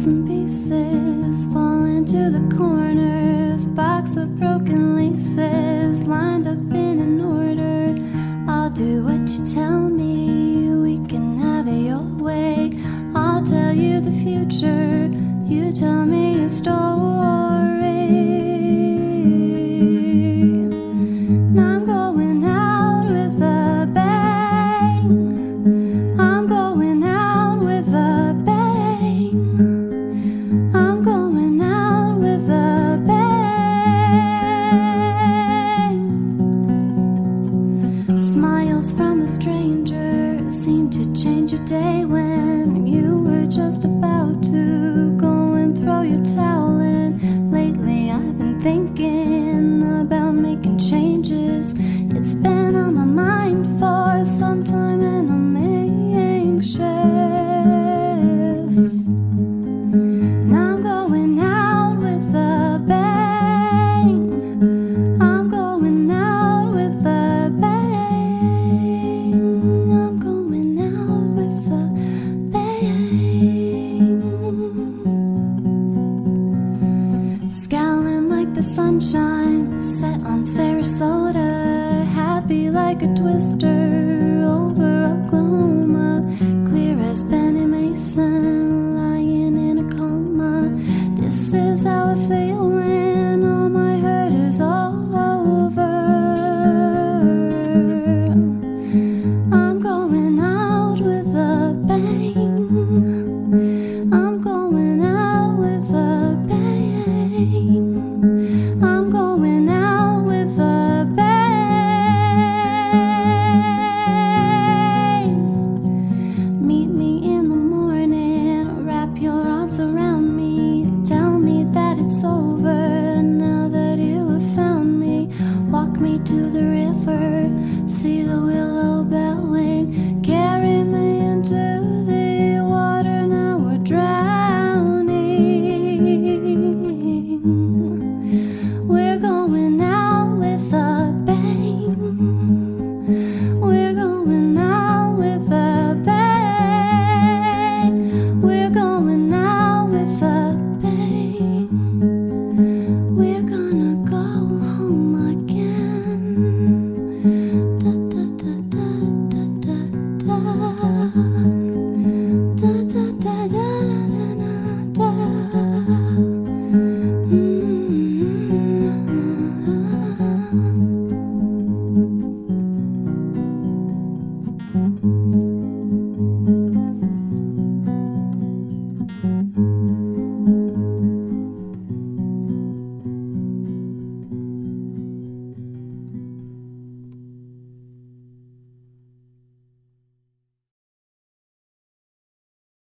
bits and pieces fall into the corners. Box of broken laces lined up in an order. I'll do what you tell me. We can have it your way. I'll tell you the future. You tell me a stranger seemed to change your day when you were just about to go and throw your towel in. Lately, I've been thinking about making changes. It's been sunshine set on Sarasota, happy like a twister over Oklahoma, clear as Benny Mason lying in a coma. This is our fate. see the wheel